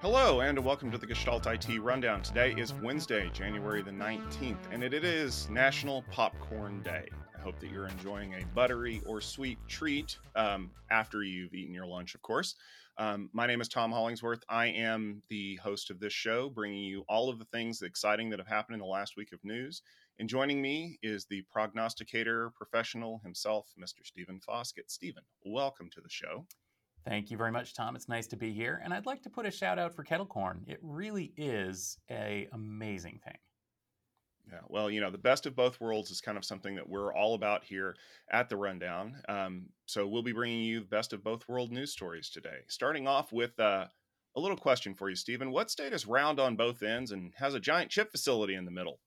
Hello, and welcome to the Gestalt IT Rundown. Today is Wednesday, January the 19th, and it is National Popcorn Day. I hope that you're enjoying a buttery or sweet treat um, after you've eaten your lunch, of course. Um, my name is Tom Hollingsworth. I am the host of this show, bringing you all of the things exciting that have happened in the last week of news. And joining me is the prognosticator professional himself, Mr. Stephen Foskett. Stephen, welcome to the show. Thank you very much, Tom. It's nice to be here. And I'd like to put a shout out for kettle corn. It really is a amazing thing. Yeah, well, you know, the best of both worlds is kind of something that we're all about here at the Rundown. Um, so we'll be bringing you the best of both world news stories today. Starting off with uh, a little question for you, Stephen. What state is round on both ends and has a giant chip facility in the middle?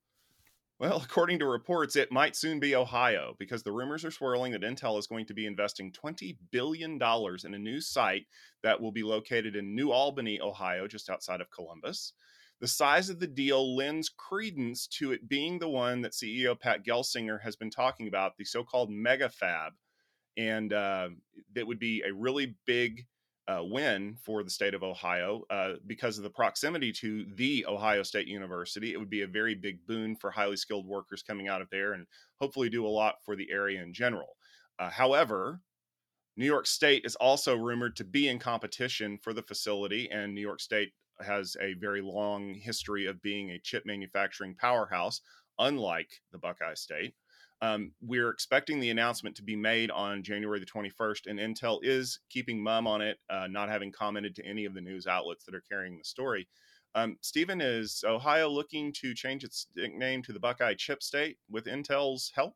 Well, according to reports, it might soon be Ohio because the rumors are swirling that Intel is going to be investing $20 billion in a new site that will be located in New Albany, Ohio, just outside of Columbus. The size of the deal lends credence to it being the one that CEO Pat Gelsinger has been talking about, the so called mega fab. And uh, that would be a really big uh, win for the state of Ohio uh, because of the proximity to the Ohio State University. It would be a very big boon for highly skilled workers coming out of there and hopefully do a lot for the area in general. Uh, however, New York State is also rumored to be in competition for the facility, and New York State has a very long history of being a chip manufacturing powerhouse, unlike the Buckeye State. Um, we're expecting the announcement to be made on January the 21st, and Intel is keeping mum on it, uh, not having commented to any of the news outlets that are carrying the story. Um, Stephen, is Ohio looking to change its nickname to the Buckeye Chip State with Intel's help?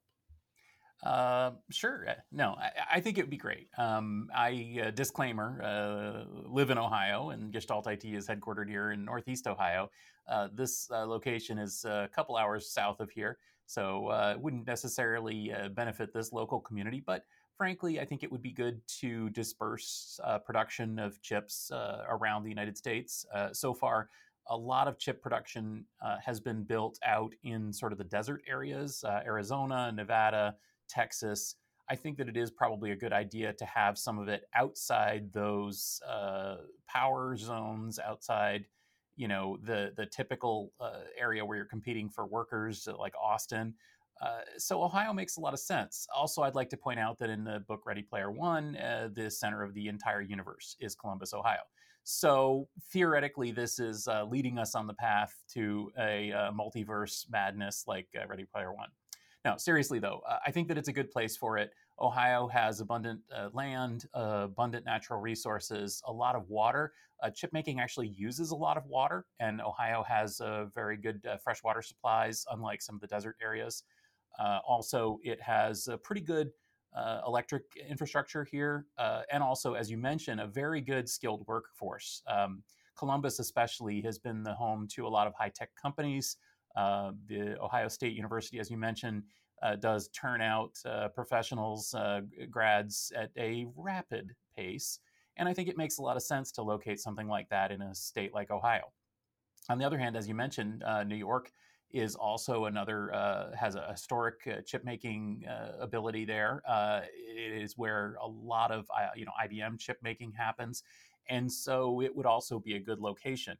Uh, sure. Uh, no, I, I, think it would be great. Um, I uh, disclaimer: uh, live in Ohio, and Gestalt IT is headquartered here in Northeast Ohio. Uh, this uh, location is a couple hours south of here. So uh, it wouldn't necessarily uh, benefit this local community, but frankly, I think it would be good to disperse uh, production of chips uh, around the United States. Uh, so far, a lot of chip production uh, has been built out in sort of the desert areas, Arizona, Nevada, Texas. I think that it is probably a good idea to have some of it outside those power zones, outside you know the the typical uh, area where you're competing for workers uh, like Austin. Uh, so Ohio makes a lot of sense. Also, I'd like to point out that in the book Ready Player One, uh, the center of the entire universe is Columbus, Ohio. So theoretically, this is uh, leading us on the path to a, a uh, multiverse madness like Ready Player One. Now, seriously though, I think that it's a good place for it. Ohio has abundant uh, land, uh, abundant natural resources, a lot of water. Uh, chip making actually uses a lot of water, and Ohio has uh, very good uh, freshwater supplies, unlike some of the desert areas. Uh, also, it has a pretty good electric infrastructure here, and also, as you mentioned, a very good skilled workforce. Um, Columbus, especially, has been the home to a lot of high tech companies. the Ohio State University, as you mentioned, does turn out uh, professionals, uh, grads at a rapid pace. And I think it makes a lot of sense to locate something like that in a state like Ohio. On the other hand, as you mentioned, uh, New York is also another uh, has a historic uh, chip making ability there. it is where a lot of you know IBM chip making happens, and so it would also be a good location.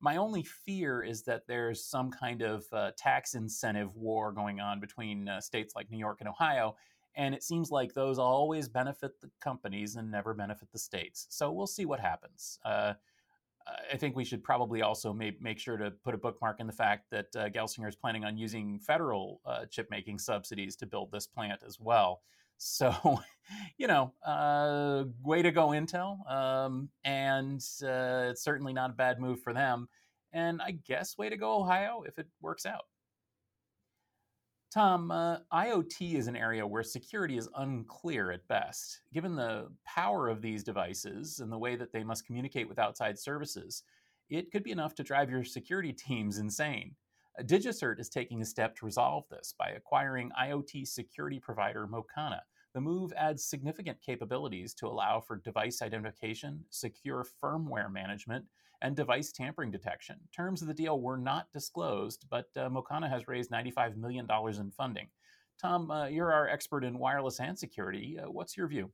My only fear is that there's some kind of uh, tax incentive war going on between uh, states like New York and Ohio. And it seems like those always benefit the companies and never benefit the states. So we'll see what happens. Uh, I think we should probably also make, make sure to put a bookmark in the fact that uh, Gelsinger is planning on using federal uh, chip making subsidies to build this plant as well. So, you know, uh, way to go, Intel. Um, and uh, it's certainly not a bad move for them. And I guess way to go, Ohio, if it works out. Tom, uh, IoT is an area where security is unclear at best. Given the power of these devices and the way that they must communicate with outside services, it could be enough to drive your security teams insane. DigiCert is taking a step to resolve this by acquiring IoT security provider Mocana. The move adds significant capabilities to allow for device identification, secure firmware management, and device tampering detection. Terms of the deal were not disclosed, but uh, Mocana has raised $95 million in funding. Tom, uh, you're our expert in wireless and security. Uh, what's your view?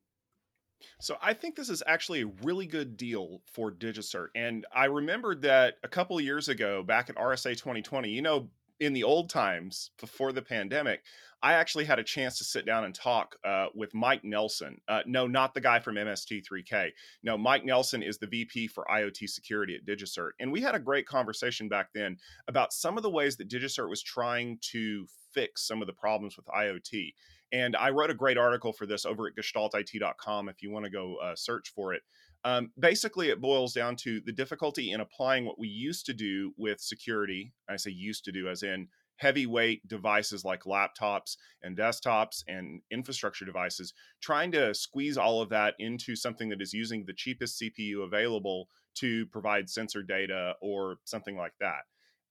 So I think this is actually a really good deal for DigiCert. And I remembered that a couple years ago, back at RSA 2020, you know, in the old times before the pandemic, I actually had a chance to sit down and talk uh, with Mike Nelson. Uh, no, not the guy from MST3K. No, Mike Nelson is the VP for IoT security at DigiCert. And we had a great conversation back then about some of the ways that DigiCert was trying to fix some of the problems with IoT. And I wrote a great article for this over at gestaltit.com if you want to go uh, search for it. Um, basically, it boils down to the difficulty in applying what we used to do with security. I say used to do as in heavyweight devices like laptops and desktops and infrastructure devices, trying to squeeze all of that into something that is using the cheapest CPU available to provide sensor data or something like that.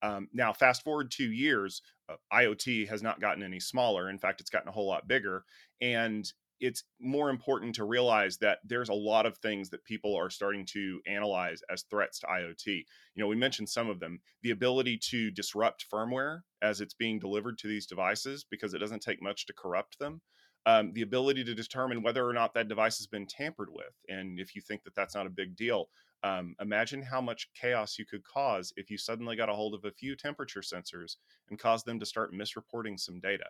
Um, now, fast forward two years, uh, IoT has not gotten any smaller. In fact, it's gotten a whole lot bigger. And it's more important to realize that there's a lot of things that people are starting to analyze as threats to IoT. You know, we mentioned some of them the ability to disrupt firmware as it's being delivered to these devices because it doesn't take much to corrupt them. Um, the ability to determine whether or not that device has been tampered with. And if you think that that's not a big deal, um, imagine how much chaos you could cause if you suddenly got a hold of a few temperature sensors and caused them to start misreporting some data.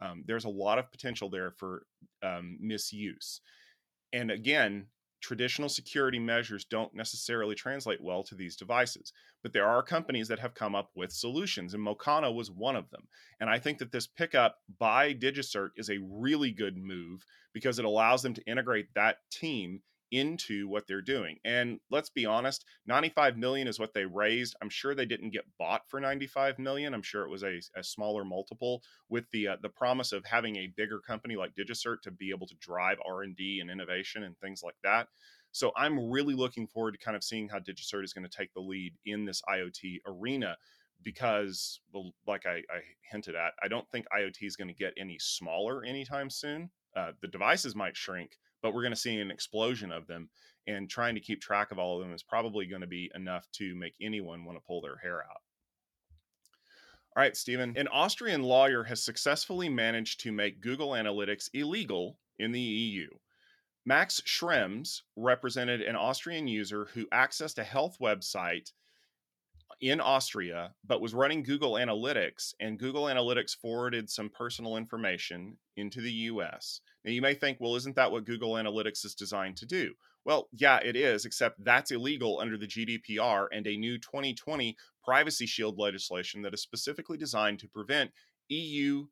Um, there's a lot of potential there for um, misuse. And again, traditional security measures don't necessarily translate well to these devices, but there are companies that have come up with solutions, and Mocana was one of them. And I think that this pickup by DigiCert is a really good move because it allows them to integrate that team into what they're doing. And let's be honest, 95 million is what they raised. I'm sure they didn't get bought for 95 million. I'm sure it was a, a smaller multiple with the uh, the promise of having a bigger company like DigiCert to be able to drive R&D and innovation and things like that. So I'm really looking forward to kind of seeing how DigiCert is going to take the lead in this IoT arena because like I, I hinted at, I don't think IoT is going to get any smaller anytime soon. Uh, the devices might shrink, but we're going to see an explosion of them. And trying to keep track of all of them is probably going to be enough to make anyone want to pull their hair out. All right, Stephen. An Austrian lawyer has successfully managed to make Google Analytics illegal in the EU. Max Schrems represented an Austrian user who accessed a health website in Austria, but was running Google Analytics, and Google Analytics forwarded some personal information into the US. Now, you may think, well, isn't that what Google Analytics is designed to do? Well, yeah, it is, except that's illegal under the GDPR and a new 2020 Privacy Shield legislation that is specifically designed to prevent EU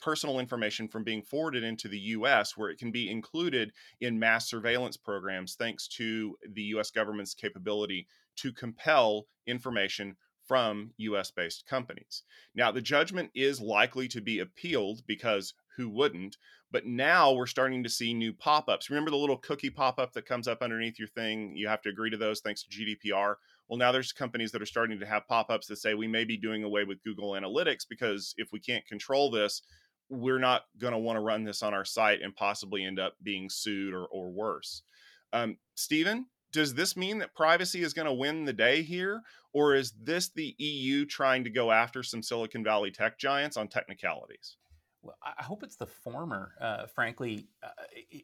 personal information from being forwarded into the US, where it can be included in mass surveillance programs thanks to the US government's capability to compel information from US based companies. Now, the judgment is likely to be appealed because who wouldn't? But now we're starting to see new pop ups. Remember the little cookie pop up that comes up underneath your thing? You have to agree to those thanks to GDPR. Well, now there's companies that are starting to have pop ups that say we may be doing away with Google Analytics because if we can't control this, we're not going to want to run this on our site and possibly end up being sued or, or worse. Um, Stephen, does this mean that privacy is going to win the day here or is this the eu trying to go after some silicon valley tech giants on technicalities well i hope it's the former uh, frankly uh,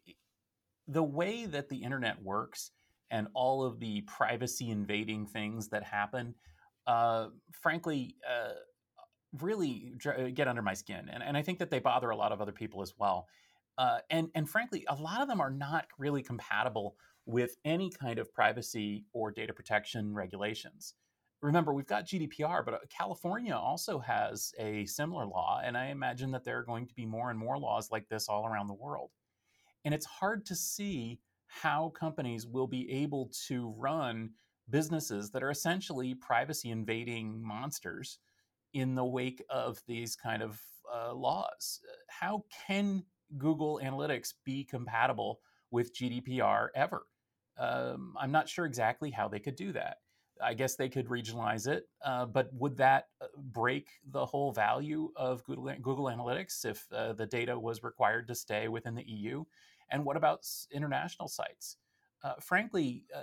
the way that the internet works and all of the privacy invading things that happen uh, frankly uh, really get under my skin and, and i think that they bother a lot of other people as well uh, and and frankly a lot of them are not really compatible with any kind of privacy or data protection regulations. Remember, we've got GDPR, but uh, California also has a similar law, and I imagine that there are going to be more and more laws like this all around the world. And it's hard to see how companies will be able to run businesses that are essentially privacy invading monsters in the wake of these kind of uh, laws. How can Google Analytics be compatible with GDPR ever? Um, I'm not sure exactly how they could do that. I guess they could regionalize it, uh, but would that uh, break the whole value of Google, Google Analytics if uh, the data was required to stay within the EU? And what about international sites? Uh, frankly, uh,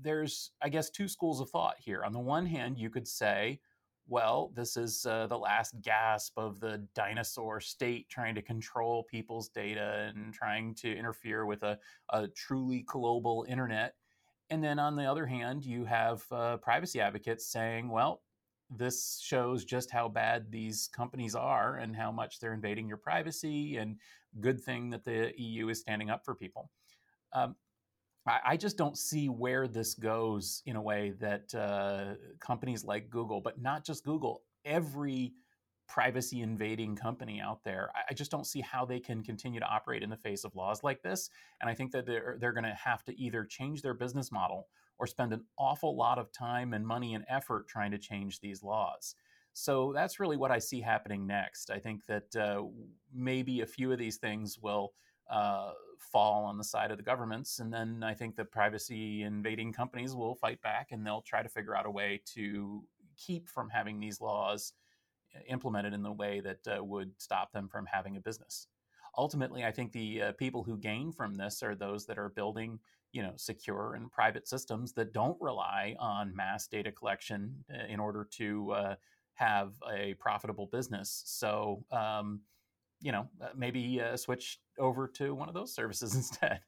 there's, I guess, two schools of thought here. On the one hand, you could say, well, this is uh, the last gasp of the dinosaur state trying to control people's data and trying to interfere with a, a truly global internet. And then on the other hand, you have uh, privacy advocates saying, well, this shows just how bad these companies are and how much they're invading your privacy, and good thing that the EU is standing up for people. Um, I, I, just don't see where this goes in a way that uh, companies like Google, but not just Google, every privacy invading company out there. I, just don't see how they can continue to operate in the face of laws like this. And I think that they're they're going to have to either change their business model or spend an awful lot of time and money and effort trying to change these laws. So that's really what I see happening next. I think that uh, maybe a few of these things will uh, fall on the side of the governments. And then I think the privacy invading companies will fight back and they'll try to figure out a way to keep from having these laws uh, implemented in the way that uh, would stop them from having a business. Ultimately, I think the uh, people who gain from this are those that are building, you know, secure and private systems that don't rely on mass data collection uh, in order to uh, have a profitable business. So, um, you know, uh, maybe uh, switch over to one of those services instead.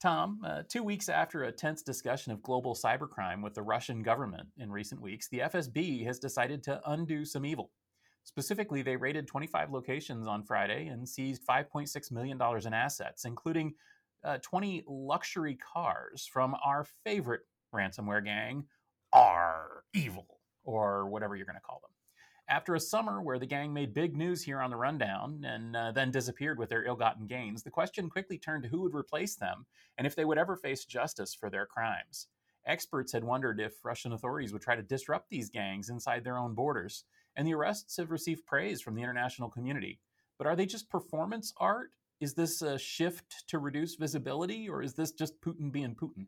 Tom, uh, two weeks after a tense discussion of global cybercrime with the Russian government in recent weeks, the FSB has decided to undo some evil. Specifically, they raided 25 locations on Friday and seized $5.6 million in assets, including uh, 20 luxury cars from our favorite ransomware gang, R Evil, or whatever you're going to call them. After a summer where the gang made big news here on the rundown and uh, then disappeared with their ill gotten gains, the question quickly turned to who would replace them and if they would ever face justice for their crimes. Experts had wondered if Russian authorities would try to disrupt these gangs inside their own borders, and the arrests have received praise from the international community. But are they just performance art? Is this a shift to reduce visibility, or is this just Putin being Putin?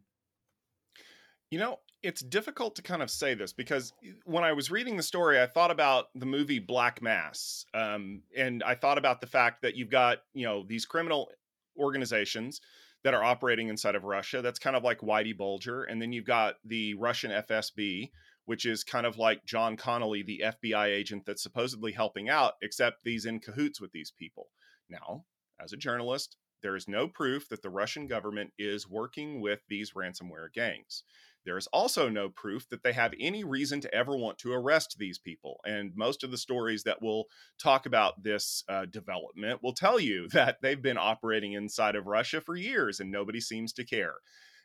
You know, it's difficult to kind of say this because when I was reading the story, I thought about the movie Black Mass, um, and I thought about the fact that you've got you know these criminal organizations that are operating inside of Russia. That's kind of like Whitey Bulger, and then you've got the Russian FSB, which is kind of like John Connolly, the FBI agent that's supposedly helping out, except he's in cahoots with these people. Now, as a journalist, there is no proof that the Russian government is working with these ransomware gangs. There is also no proof that they have any reason to ever want to arrest these people. And most of the stories that will talk about this uh, development will tell you that they've been operating inside of Russia for years and nobody seems to care.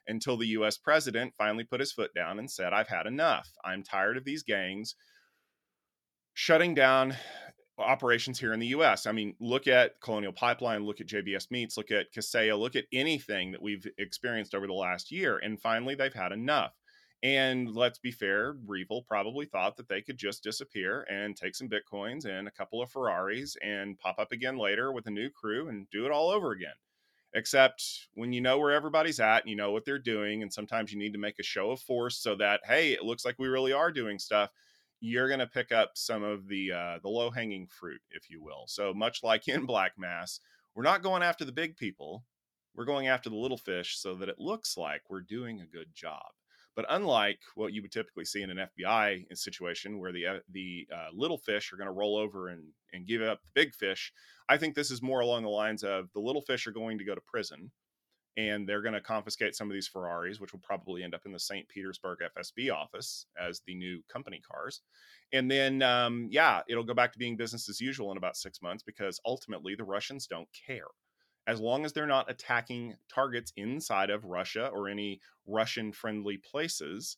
Until the US president finally put his foot down and said, I've had enough. I'm tired of these gangs shutting down operations here in the US. I mean, look at Colonial Pipeline, look at JBS Meats, look at Kaseya, look at anything that we've experienced over the last year. And finally, they've had enough. And let's be fair, REvil probably thought that they could just disappear and take some Bitcoins and a couple of Ferraris and pop up again later with a new crew and do it all over again. Except when you know where everybody's at and you know what they're doing, and sometimes you need to make a show of force so that, hey, it looks like we really are doing stuff you're going to pick up some of the uh, the low hanging fruit, if you will. So much like in Black Mass, we're not going after the big people. We're going after the little fish so that it looks like we're doing a good job. But unlike what you would typically see in an FBI situation where the uh, the uh, little fish are going to roll over and, and give up the big fish, I think this is more along the lines of the little fish are going to go to prison and they're going to confiscate some of these Ferraris, which will probably end up in the St. Petersburg FSB office as the new company cars. And then, um, yeah, it'll go back to being business as usual in about six months because ultimately the Russians don't care. As long as they're not attacking targets inside of Russia or any Russian friendly places,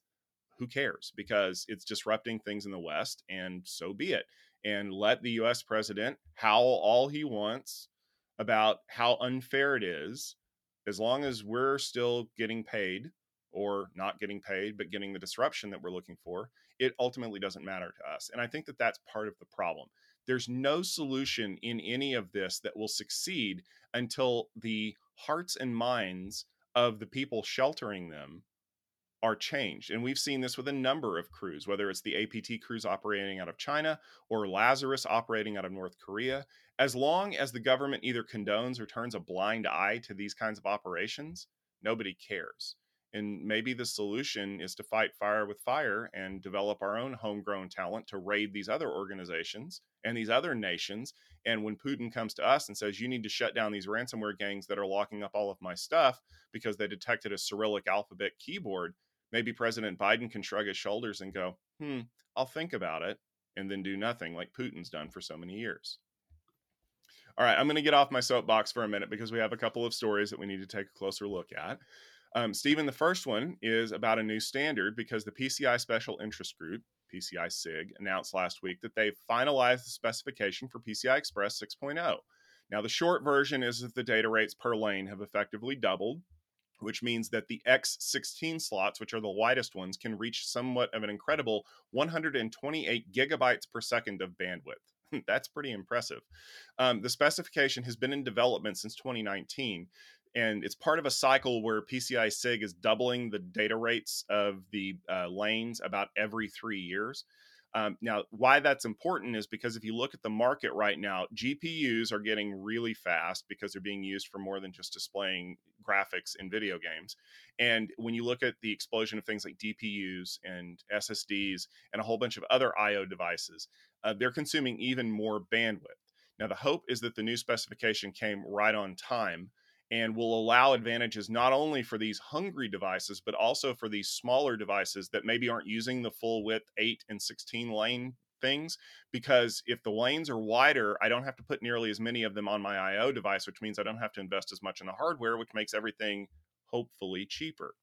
who cares? Because it's disrupting things in the West, and so be it. And let the US president howl all he wants about how unfair it is as long as we're still getting paid or not getting paid, but getting the disruption that we're looking for, it ultimately doesn't matter to us. And I think that that's part of the problem. There's no solution in any of this that will succeed until the hearts and minds of the people sheltering them are changed. And we've seen this with a number of crews, whether it's the APT crews operating out of China or Lazarus operating out of North Korea. As long as the government either condones or turns a blind eye to these kinds of operations, nobody cares. And maybe the solution is to fight fire with fire and develop our own homegrown talent to raid these other organizations and these other nations. And when Putin comes to us and says, you need to shut down these ransomware gangs that are locking up all of my stuff because they detected a Cyrillic alphabet keyboard, maybe President Biden can shrug his shoulders and go, hmm, I'll think about it, and then do nothing like Putin's done for so many years. All right, I'm going to get off my soapbox for a minute because we have a couple of stories that we need to take a closer look at. Um, Stephen, the first one is about a new standard because the PCI Special Interest Group, PCI SIG, announced last week that they've finalized the specification for PCI Express 6.0. Now, the short version is that the data rates per lane have effectively doubled, which means that the X16 slots, which are the widest ones, can reach somewhat of an incredible 128 gigabytes per second of bandwidth. That's pretty impressive. Um, the specification has been in development since 2019, and it's part of a cycle where PCI SIG is doubling the data rates of the uh, lanes about every three years. Um, now, why that's important is because if you look at the market right now, GPUs are getting really fast because they're being used for more than just displaying graphics in video games. And when you look at the explosion of things like DPUs and SSDs and a whole bunch of other I/O devices, uh, they're consuming even more bandwidth. Now, the hope is that the new specification came right on time and will allow advantages not only for these hungry devices, but also for these smaller devices that maybe aren't using the full width 8 and 16 lane things. Because if the lanes are wider, I don't have to put nearly as many of them on my IO device, which means I don't have to invest as much in the hardware, which makes everything hopefully cheaper.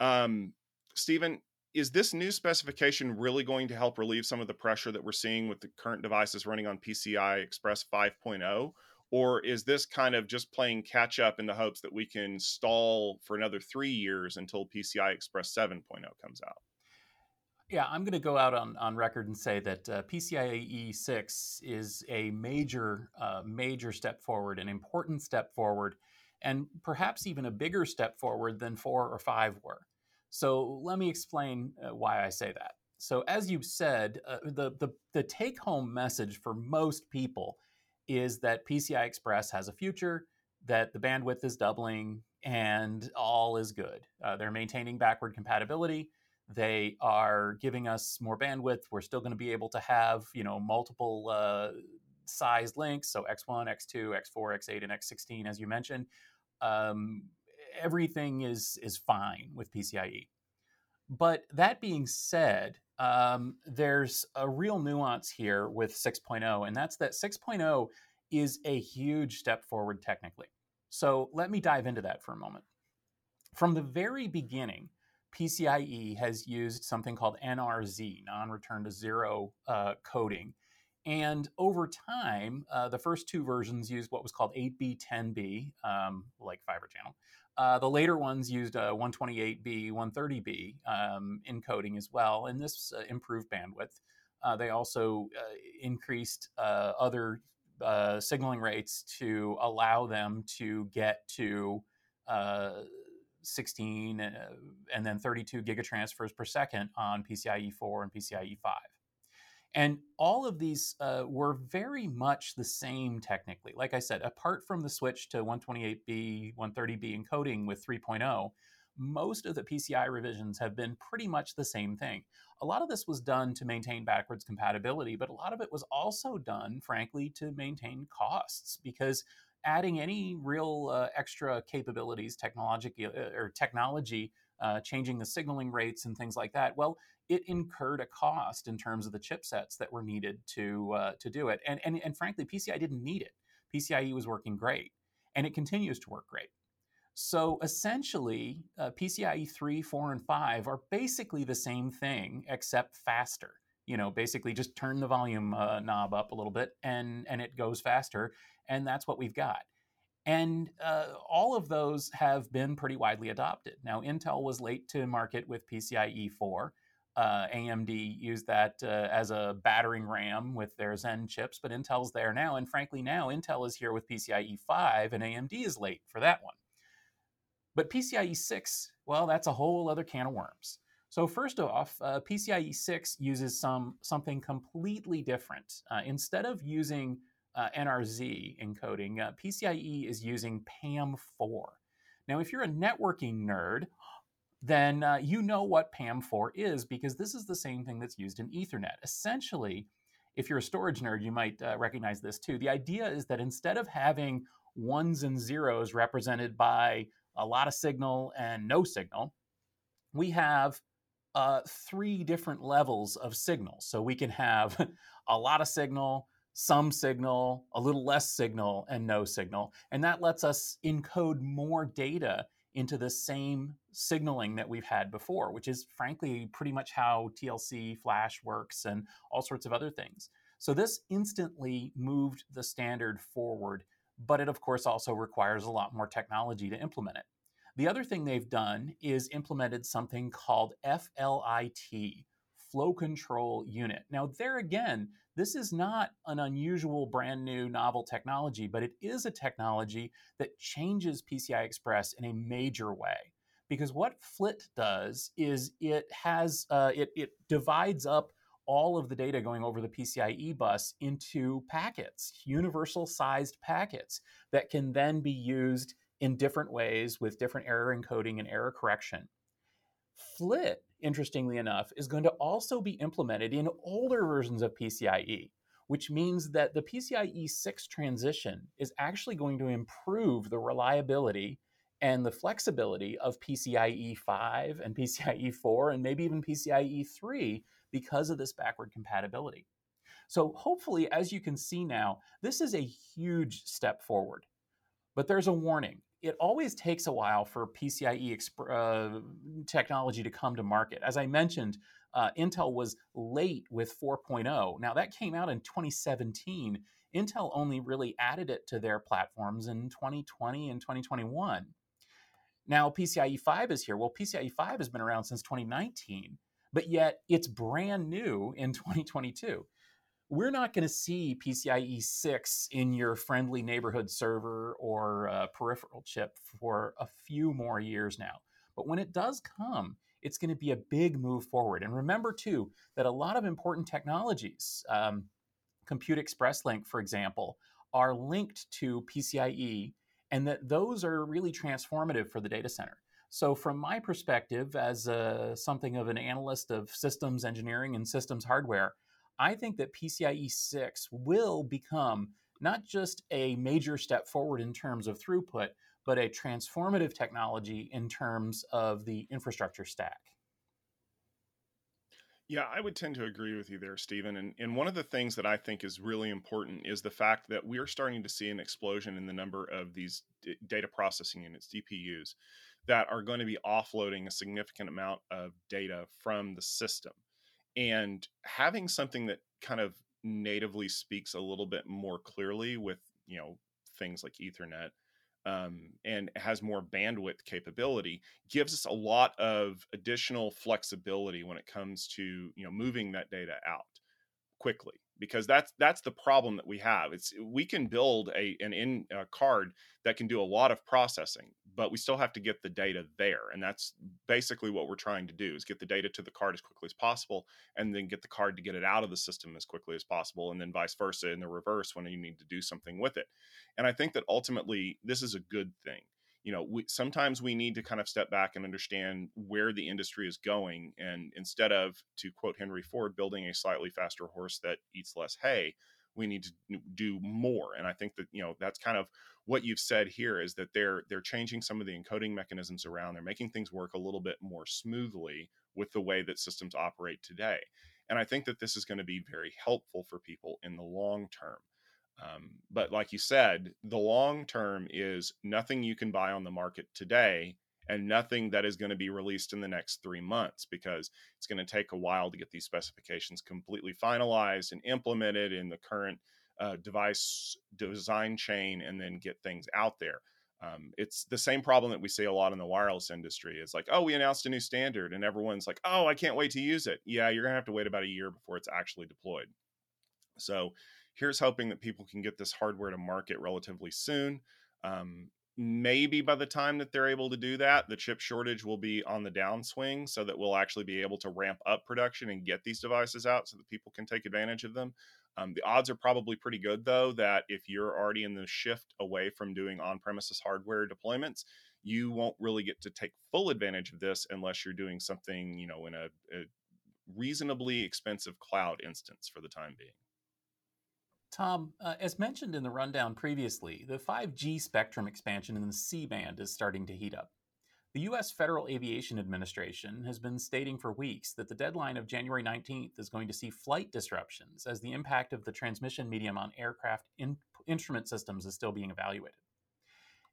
Um, Stephen, is this new specification really going to help relieve some of the pressure that we're seeing with the current devices running on PCI Express 5.0? or is this kind of just playing catch up in the hopes that we can stall for another three years until PCI Express 7.0 comes out? Yeah, I'm going to go out on, on record and say that uh, PCIe 6 is a major, uh, major step forward, an important step forward, and perhaps even a bigger step forward than 4 or 5 were. So let me explain uh, why I say that. So, as you said, uh, the, the, the take home message for most people is that PCI Express has a future, that the bandwidth is doubling, and all is good. Uh, they're maintaining backward compatibility. They are giving us more bandwidth. We're still going to be able to have, you know, multiple uh, size links. So X1, X2, X4, X8, and X16, as you mentioned. Um, everything is is fine with PCIe. But that being said, um, there's a real nuance here with 6.0, and that's that 6.0 is a huge step forward technically. So let me dive into that for a moment. From the very beginning, PCIe has used something called NRZ, non return to zero uh, coding. And over time, uh, the first two versions used what was called 8B, 10B, um, like Fiber Channel. Uh, the later ones used uh, 128B, 130B um, encoding as well, and this uh, improved bandwidth. Uh, they also uh, increased uh, other signaling rates to allow them to get to 16 and then 32 gigatransfers per second on PCIe 4 and PCIe 5. And all of these uh, were very much the same technically. Like I said, apart from the switch to 128B, 130B encoding with 3.0, most of the PCI revisions have been pretty much the same thing. A lot of this was done to maintain backwards compatibility, but a lot of it was also done, frankly, to maintain costs because adding any real uh, extra capabilities, technology uh, or technology, uh, changing the signaling rates and things like that, well, it incurred a cost in terms of the chipsets that were needed to uh, to do it. And, and and frankly, PCI didn't need it. PCIe was working great, and it continues to work great. So essentially, uh, PCIe 3, 4, and 5 are basically the same thing except faster. You know, basically just turn the volume uh, knob up a little bit and, and it goes faster. And that's what we've got. And uh, all of those have been pretty widely adopted. Now, Intel was late to market with PCIe 4 uh, AMD used that uh, as a battering ram with their Zen chips, but Intel's there now. And frankly, now Intel is here with PCIe 5, and AMD is late for that one. But PCIe 6, well, that's a whole other can of worms. So first off, uh, PCIe 6 uses some something completely different. Uh, instead of using uh, NRZ encoding, uh, PCIe is using PAM4. Now, if you're a networking nerd, then uh, you know what PAM4 is because this is the same thing that's used in Ethernet. Essentially, if you're a storage nerd, you might uh, recognize this too. The idea is that instead of having ones and zeros represented by a lot of signal and no signal, we have uh, three different levels of signal. So we can have a lot of signal, some signal, a little less signal, and no signal. And that lets us encode more data into the same signaling that we've had before, which is frankly pretty much how TLC flash works and all sorts of other things. So this instantly moved the standard forward, but it of course also requires a lot more technology to implement it. The other thing they've done is implemented something called FLIT, Flow Control Unit. Now, there again, this is not an unusual, brand new, novel technology, but it is a technology that changes PCI Express in a major way. Because what FLIT does is it has uh, it, it divides up all of the data going over the PCIe bus into packets, universal sized packets that can then be used in different ways with different error encoding and error correction. FLIT, interestingly enough, is going to also be implemented in older versions of PCIe, which means that the PCIe 6 transition is actually going to improve the reliability and the flexibility of PCIe 5 and PCIe 4 and maybe even PCIe 3 because of this backward compatibility. So, hopefully, as you can see now, this is a huge step forward. But there's a warning it always takes a while for PCIe exp- uh, technology to come to market. As I mentioned, uh, Intel was late with 4.0. Now, that came out in 2017. Intel only really added it to their platforms in 2020 and 2021. Now, PCIe 5 is here. Well, PCIe 5 has been around since 2019, but yet it's brand new in 2022 we're not going to see PCIe 6 in your friendly neighborhood server or uh, peripheral chip for a few more years now. But when it does come, it's going to be a big move forward. And remember, too, that a lot of important technologies, um, Compute Express Link, for example, are linked to PCIe, and that those are really transformative for the data center. So, from my perspective, as uh, something of an analyst of systems engineering and systems hardware, I think that PCIe 6 will become not just a major step forward in terms of throughput, but a transformative technology in terms of the infrastructure stack. Yeah, I would tend to agree with you there, Stephen. And, and one of the things that I think is really important is the fact that we are starting to see an explosion in the number of these d- data processing units, DPUs, that are going to be offloading a significant amount of data from the system and having something that kind of natively speaks a little bit more clearly with you know things like ethernet um, and has more bandwidth capability gives us a lot of additional flexibility when it comes to you know moving that data out quickly because that's that's the problem that we have. It's we can build a an in a card that can do a lot of processing but we still have to get the data there and that's basically what we're trying to do is get the data to the card as quickly as possible and then get the card to get it out of the system as quickly as possible and then vice versa in the reverse when you need to do something with it. And i think that ultimately this is a good thing you know we, sometimes we need to kind of step back and understand where the industry is going and instead of to quote henry ford building a slightly faster horse that eats less hay we need to do more. And i think that you know that's kind of what you've said here is that they're they're changing some of the encoding mechanisms around. They're making things work a little bit more smoothly with the way that systems operate today. And i think that this is going to be very helpful for people in the long term um, but like you said the long term is nothing you can buy on the market today and nothing that is going to be released in the next three months because it's going to take a while to get these specifications completely finalized and implemented in the current uh, device design chain and then get things out there. Um, it's the same problem that we see a lot in the wireless industry. It's like, oh, we announced a new standard, and everyone's like, oh, I can't wait to use it. Yeah, you're gonna have to wait about a year before it's actually deployed. So, here's hoping that people can get this hardware to market relatively soon. Um, maybe by the time that they're able to do that, the chip shortage will be on the downswing so that we'll actually be able to ramp up production and get these devices out so that people can take advantage of them. Um, the odds are probably pretty good, though, that if you're already in the shift away from doing on premises hardware deployments, you won't really get to take full advantage of this unless you're doing something, you know, in a, a reasonably expensive cloud instance for the time being. Tom, uh, as mentioned in the rundown previously, the 5G spectrum expansion in the C band is starting to heat up. The U.S. Federal Aviation Administration has been stating for weeks that the deadline of January 19th is going to see flight disruptions as the impact of the transmission medium on aircraft in- instrument systems is still being evaluated.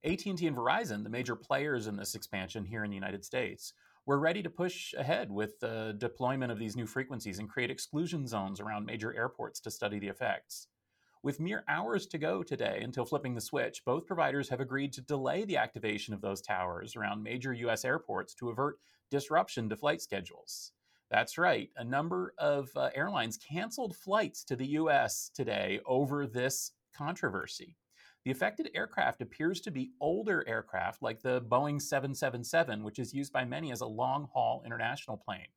AT&T and Verizon, the major players in this expansion here in the United States, were ready to push ahead with the deployment of these new frequencies and create exclusion zones around major airports to study the effects. With mere hours to go today until flipping the switch, both providers have agreed to delay the activation of those towers around major U.S. airports to avert disruption to flight schedules. That's right, a number of uh, airlines canceled flights to the U.S. today over this controversy. The affected aircraft appears to be older aircraft like the Boeing 777, which is used by many as a long haul international plane.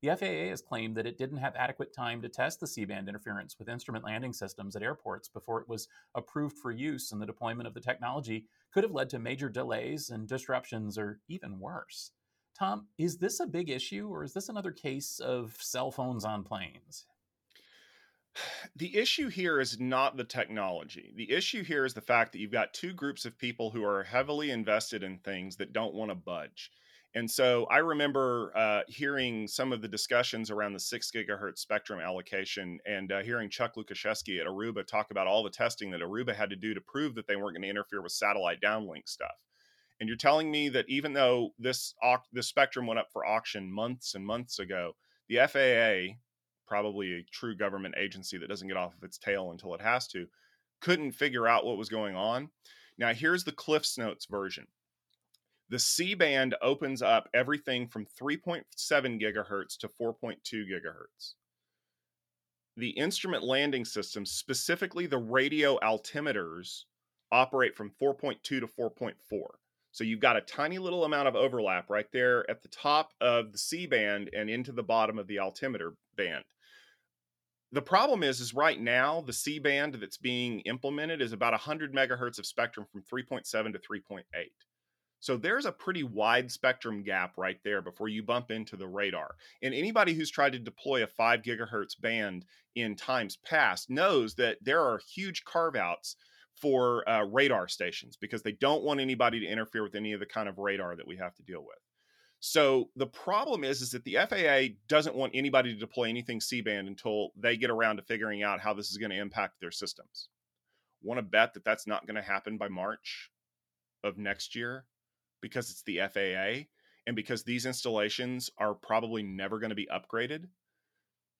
The FAA has claimed that it didn't have adequate time to test the C band interference with instrument landing systems at airports before it was approved for use, and the deployment of the technology could have led to major delays and disruptions, or even worse. Tom, is this a big issue, or is this another case of cell phones on planes? The issue here is not the technology. The issue here is the fact that you've got two groups of people who are heavily invested in things that don't want to budge. And so I remember uh, hearing some of the discussions around the six gigahertz spectrum allocation and uh, hearing Chuck Lukaszewski at Aruba talk about all the testing that Aruba had to do to prove that they weren't going to interfere with satellite downlink stuff. And you're telling me that even though this this spectrum went up for auction months and months ago, the FAA, probably a true government agency that doesn't get off of its tail until it has to, couldn't figure out what was going on. Now here's the Cliff's Notes version the C band opens up everything from 3.7 gigahertz to 4.2 gigahertz. The instrument landing system, specifically the radio altimeters, operate from 4.2 to 4.4. So you've got a tiny little amount of overlap right there at the top of the C band and into the bottom of the altimeter band. The problem is, is right now the C band that's being implemented is about 100 megahertz of spectrum from 3.7 to 3.8. So there's a pretty wide spectrum gap right there before you bump into the radar. And anybody who's tried to deploy a 5 gigahertz band in times past knows that there are huge carve outs for uh, radar stations because they don't want anybody to interfere with any of the kind of radar that we have to deal with. So the problem is is that the FAA doesn't want anybody to deploy anything C-band until they get around to figuring out how this is going to impact their systems. Want to bet that that's not going to happen by March of next year? Because it's the FAA and because these installations are probably never going to be upgraded.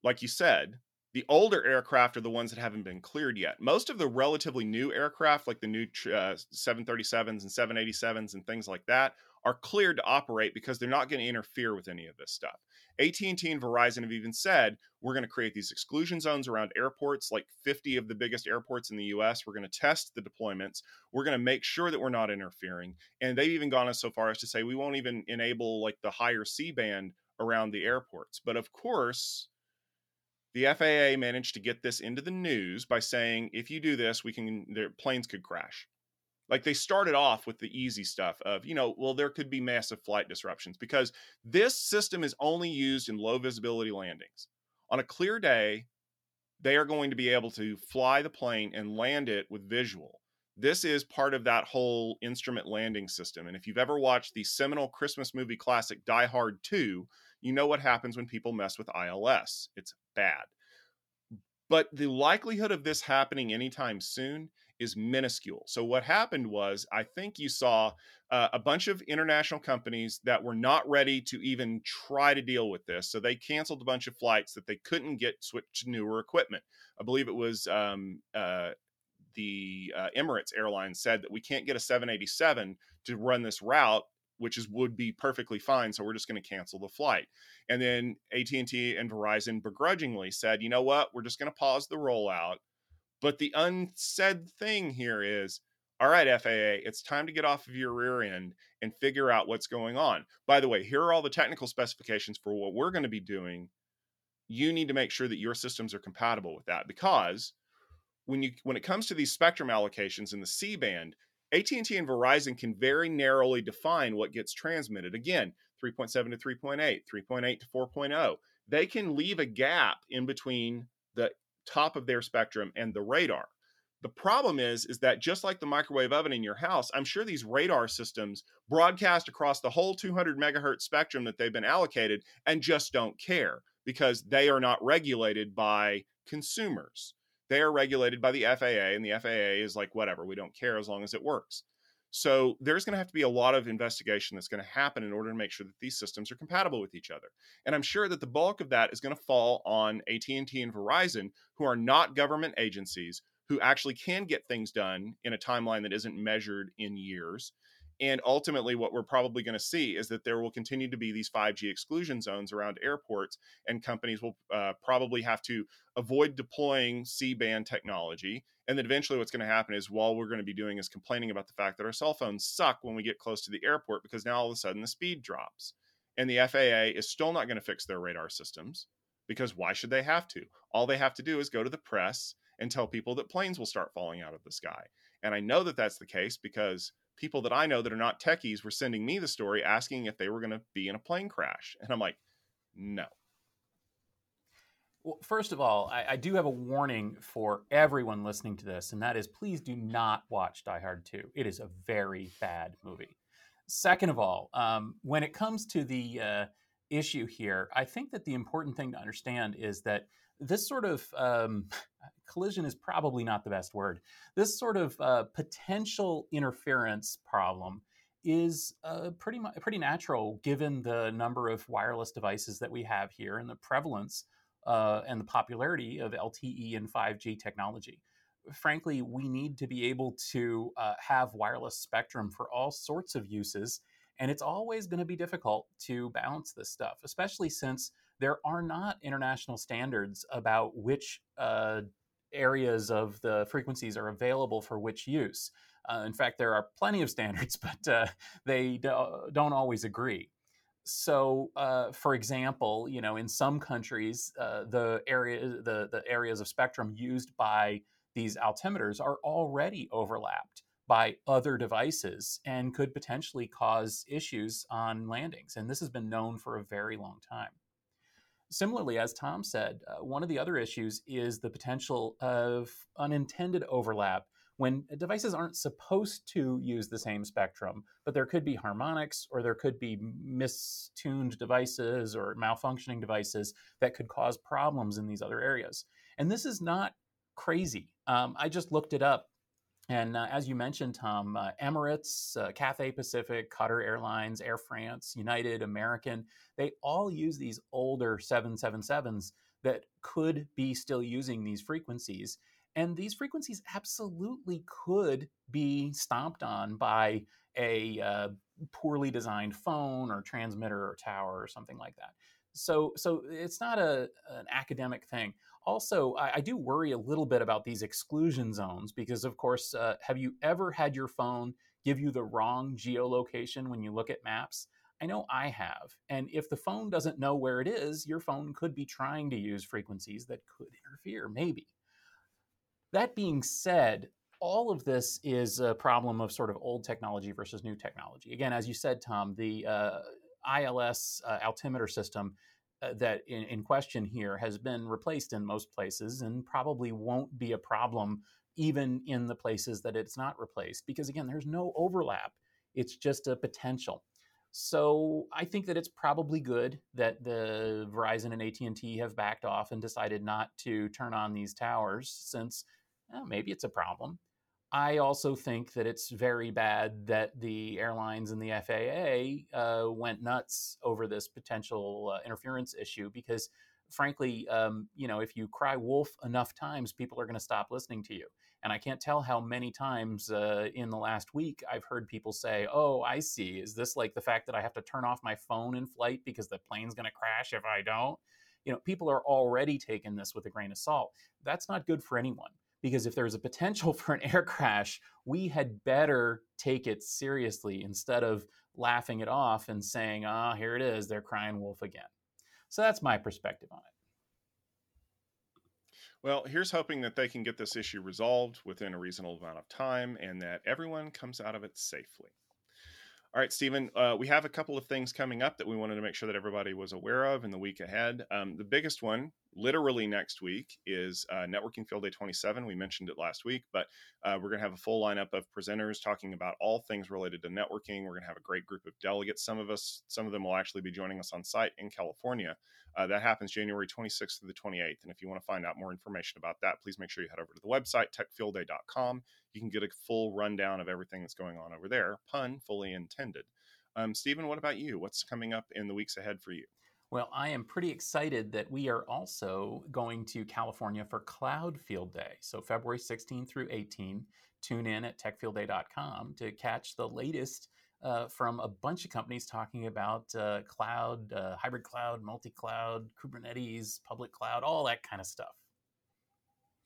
Like you said, the older aircraft are the ones that haven't been cleared yet. Most of the relatively new aircraft, like the new uh, 737s and 787s and things like that, are cleared to operate because they're not going to interfere with any of this stuff. AT&T and Verizon have even said we're going to create these exclusion zones around airports, like 50 of the biggest airports in the U.S. We're going to test the deployments. We're going to make sure that we're not interfering, and they've even gone as so far as to say we won't even enable like the higher C band around the airports. But of course, the FAA managed to get this into the news by saying if you do this, we can their planes could crash like they started off with the easy stuff of you know well there could be massive flight disruptions because this system is only used in low visibility landings. On a clear day they are going to be able to fly the plane and land it with visual. This is part of that whole instrument landing system and if you've ever watched the seminal christmas movie classic die hard 2 you know what happens when people mess with ils it's bad. But the likelihood of this happening anytime soon is minuscule. So what happened was, I think you saw uh, a bunch of international companies that were not ready to even try to deal with this. So they canceled a bunch of flights that they couldn't get switched to newer equipment. I believe it was um, uh, the uh, Emirates airline said that we can't get a 787 to run this route which is would be perfectly fine so we're just going to cancel the flight and then AT&T and Verizon begrudgingly said you know what we're just going to pause the rollout but the unsaid thing here is all right, FAA, it's time to get off of your rear end and figure out what's going on. By the way, here are all the technical specifications for what we're going to be doing. You need to make sure that your systems are compatible with that because when you when it comes to these spectrum allocations in the C band, AT&T and Verizon can very narrowly define what gets transmitted. Again, 3.7 to 3.8, 3.8 to 4.0. They can leave a gap in between the top of their spectrum and the radar. The problem is is that just like the microwave oven in your house, I'm sure these radar systems broadcast across the whole 200 megahertz spectrum that they've been allocated and just don't care because they are not regulated by consumers. They are regulated by the FAA and the FAA is like whatever, we don't care as long as it works. So there's going to have to be a lot of investigation that's going to happen in order to make sure that these systems are compatible with each other. And I'm sure that the bulk of that is going to fall on AT&T and Verizon who are not government agencies who actually can get things done in a timeline that isn't measured in years. And ultimately, what we're probably going to see is that there will continue to be these 5G exclusion zones around airports, and companies will uh, probably have to avoid deploying C band technology. And then eventually, what's going to happen is while we're going to be doing is complaining about the fact that our cell phones suck when we get close to the airport because now all of a sudden the speed drops. And the FAA is still not going to fix their radar systems because why should they have to? All they have to do is go to the press and tell people that planes will start falling out of the sky. And I know that that's the case because people that I know that are not techies were sending me the story asking if they were going to be in a plane crash. And I'm like, no. Well, first of all, I, I, do have a warning for everyone listening to this, and that is please do not watch Die Hard 2. It is a very bad movie. Second of all, um, when it comes to the uh, issue here, I think that the important thing to understand is that this sort of um, collision is probably not the best word. This sort of uh, potential interference problem is uh, pretty mu- pretty natural given the number of wireless devices that we have here and the prevalence uh, and the popularity of LTE and 5G technology. Frankly, we need to be able to uh, have wireless spectrum for all sorts of uses, and it's always going to be difficult to balance this stuff, especially since there are not international standards about which uh, areas of the frequencies are available for which use. Uh, in fact, there are plenty of standards, but uh, they do, not always agree. So, uh, for example, you know, in some countries, uh, the area, the, the areas of spectrum used by these altimeters are already overlapped by other devices and could potentially cause issues on landings. And this has been known for a very long time. Similarly, as Tom said, uh, one of the other issues is the potential of unintended overlap when devices aren't supposed to use the same spectrum, but there could be harmonics or there could be mistuned devices or malfunctioning devices that could cause problems in these other areas. And this is not crazy. Um, I just looked it up and uh, as you mentioned, Tom, uh, Emirates, uh, Cathay Pacific, Qatar Airlines, Air France, United, American, they all use these older 777s that could be still using these frequencies. And these frequencies absolutely could be stomped on by a uh, poorly designed phone or transmitter or tower or something like that. So, so it's not a, an academic thing also, I, I, do worry a little bit about these exclusion zones because, of course, uh, have you ever had your phone give you the wrong geolocation when you look at maps? I know I have. And if the phone doesn't know where it is, your phone could be trying to use frequencies that could interfere, maybe. That being said, all of this is a problem of sort of old technology versus new technology. Again, as you said, Tom, the uh, ILS uh, altimeter system uh, that in, in question here has been replaced in most places and probably won't be a problem even in the places that it's not replaced because again there's no overlap. It's just a potential. So i think that it's probably good that the verizon and at&t have backed off and decided not to turn on these towers since well, maybe it's a problem I also think that it's very bad that the airlines and the FAA uh, went nuts over this potential uh, interference issue because, frankly, um, you know, if you cry wolf enough times, people are going to stop listening to you. And I can't tell how many times uh, in the last week I've heard people say, "Oh, I see. Is this like the fact that I have to turn off my phone in flight because the plane's going to crash if I don't?" You know, people are already taking this with a grain of salt. That's not good for anyone because if there's a potential for an air crash, we had better take it seriously instead of laughing it off and saying, ah, oh, here it is, they're crying wolf again. So that's my perspective on it. Well, here's hoping that they can get this issue resolved within a reasonable amount of time and that everyone comes out of it safely. All right, Stephen, uh, we have a couple of things coming up that we wanted to make sure that everybody was aware of in the week ahead. Um, the biggest one, literally next week, is uh, Networking Field Day 27. We mentioned it last week, but uh, we're going to have a full lineup of presenters talking about all things related to networking. We're going to have a great group of delegates. Some of us, some of them will actually be joining us on site in California. Uh, that happens January 26th through the 28th. And if you want to find out more information about that, please make sure you head over to the website, techfieldday.com. You can get a full rundown of everything that's going on over there, pun fully intended. Um, Stephen, what about you? What's coming up in the weeks ahead for you? Well, I am pretty excited that we are also going to California for Cloud Field Day. So, February 16 through 18, tune in at techfieldday.com to catch the latest uh, from a bunch of companies talking about uh, cloud, uh, hybrid cloud, multi cloud, Kubernetes, public cloud, all that kind of stuff.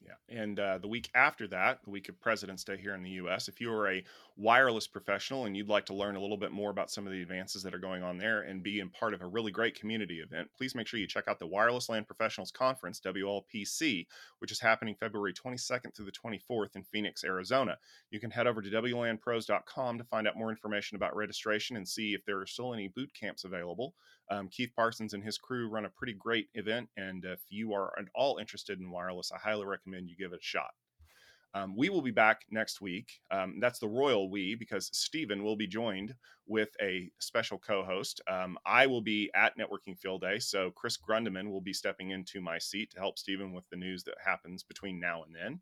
Yeah. And uh, the week after that, the week of President's Day here in the US, if you were a wireless professional and you'd like to learn a little bit more about some of the advances that are going on there and be in part of a really great community event, please make sure you check out the Wireless LAN Professionals Conference, WLPC, which is happening February 22nd through the 24th in Phoenix, Arizona. You can head over to WLANpros.com to find out more information about registration and see if there are still any boot camps available. Um, Keith Parsons and his crew run a pretty great event, and if you are at all interested in wireless, I highly recommend you give it a shot. Um, we will be back next week. Um, that's the royal we because Stephen will be joined with a special co host. Um, I will be at Networking Field Day, so Chris Grundemann will be stepping into my seat to help Stephen with the news that happens between now and then.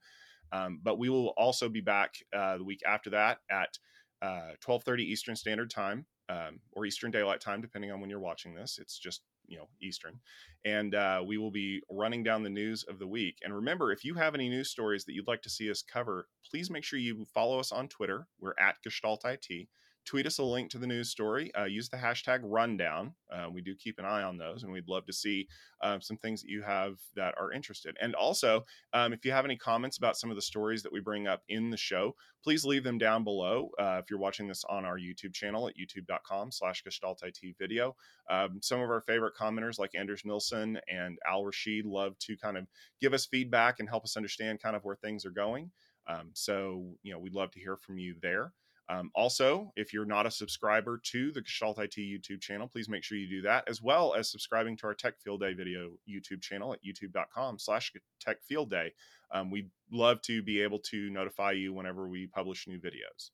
Um, but we will also be back uh, the week after that at uh, 12:30 Eastern Standard Time um, or Eastern Daylight Time, depending on when you're watching this. It's just you know Eastern, and uh, we will be running down the news of the week. And remember, if you have any news stories that you'd like to see us cover, please make sure you follow us on Twitter. We're at Gestalt IT tweet us a link to the news story. Uh, use the hashtag rundown. Uh, we do keep an eye on those, and we'd love to see uh, some things that you have that are interested. And also, um, if you have any comments about some of the stories that we bring up in the show, please leave them down below. Uh, if you're watching this on our YouTube channel at youtube.com slash Gestalt video, um, some of our favorite commenters like Anders Nilsson and Al Rashid love to kind of give us feedback and help us understand kind of where things are going. Um, so, you know, we'd love to hear from you there. Um, also, if you're not a subscriber to the Gestalt IT YouTube channel, please make sure you do that, as well as subscribing to our Tech Field Day video YouTube channel at youtube.com slash Tech Field Day. Um, we'd love to be able to notify you whenever we publish new videos.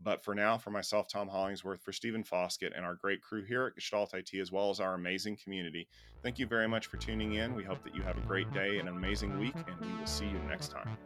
But for now, for myself, Tom Hollingsworth, for Stephen Foskett, and our great crew here at Gestalt IT, as well as our amazing community, thank you very much for tuning in. We hope that you have a great day and an amazing week, and we will see you next time.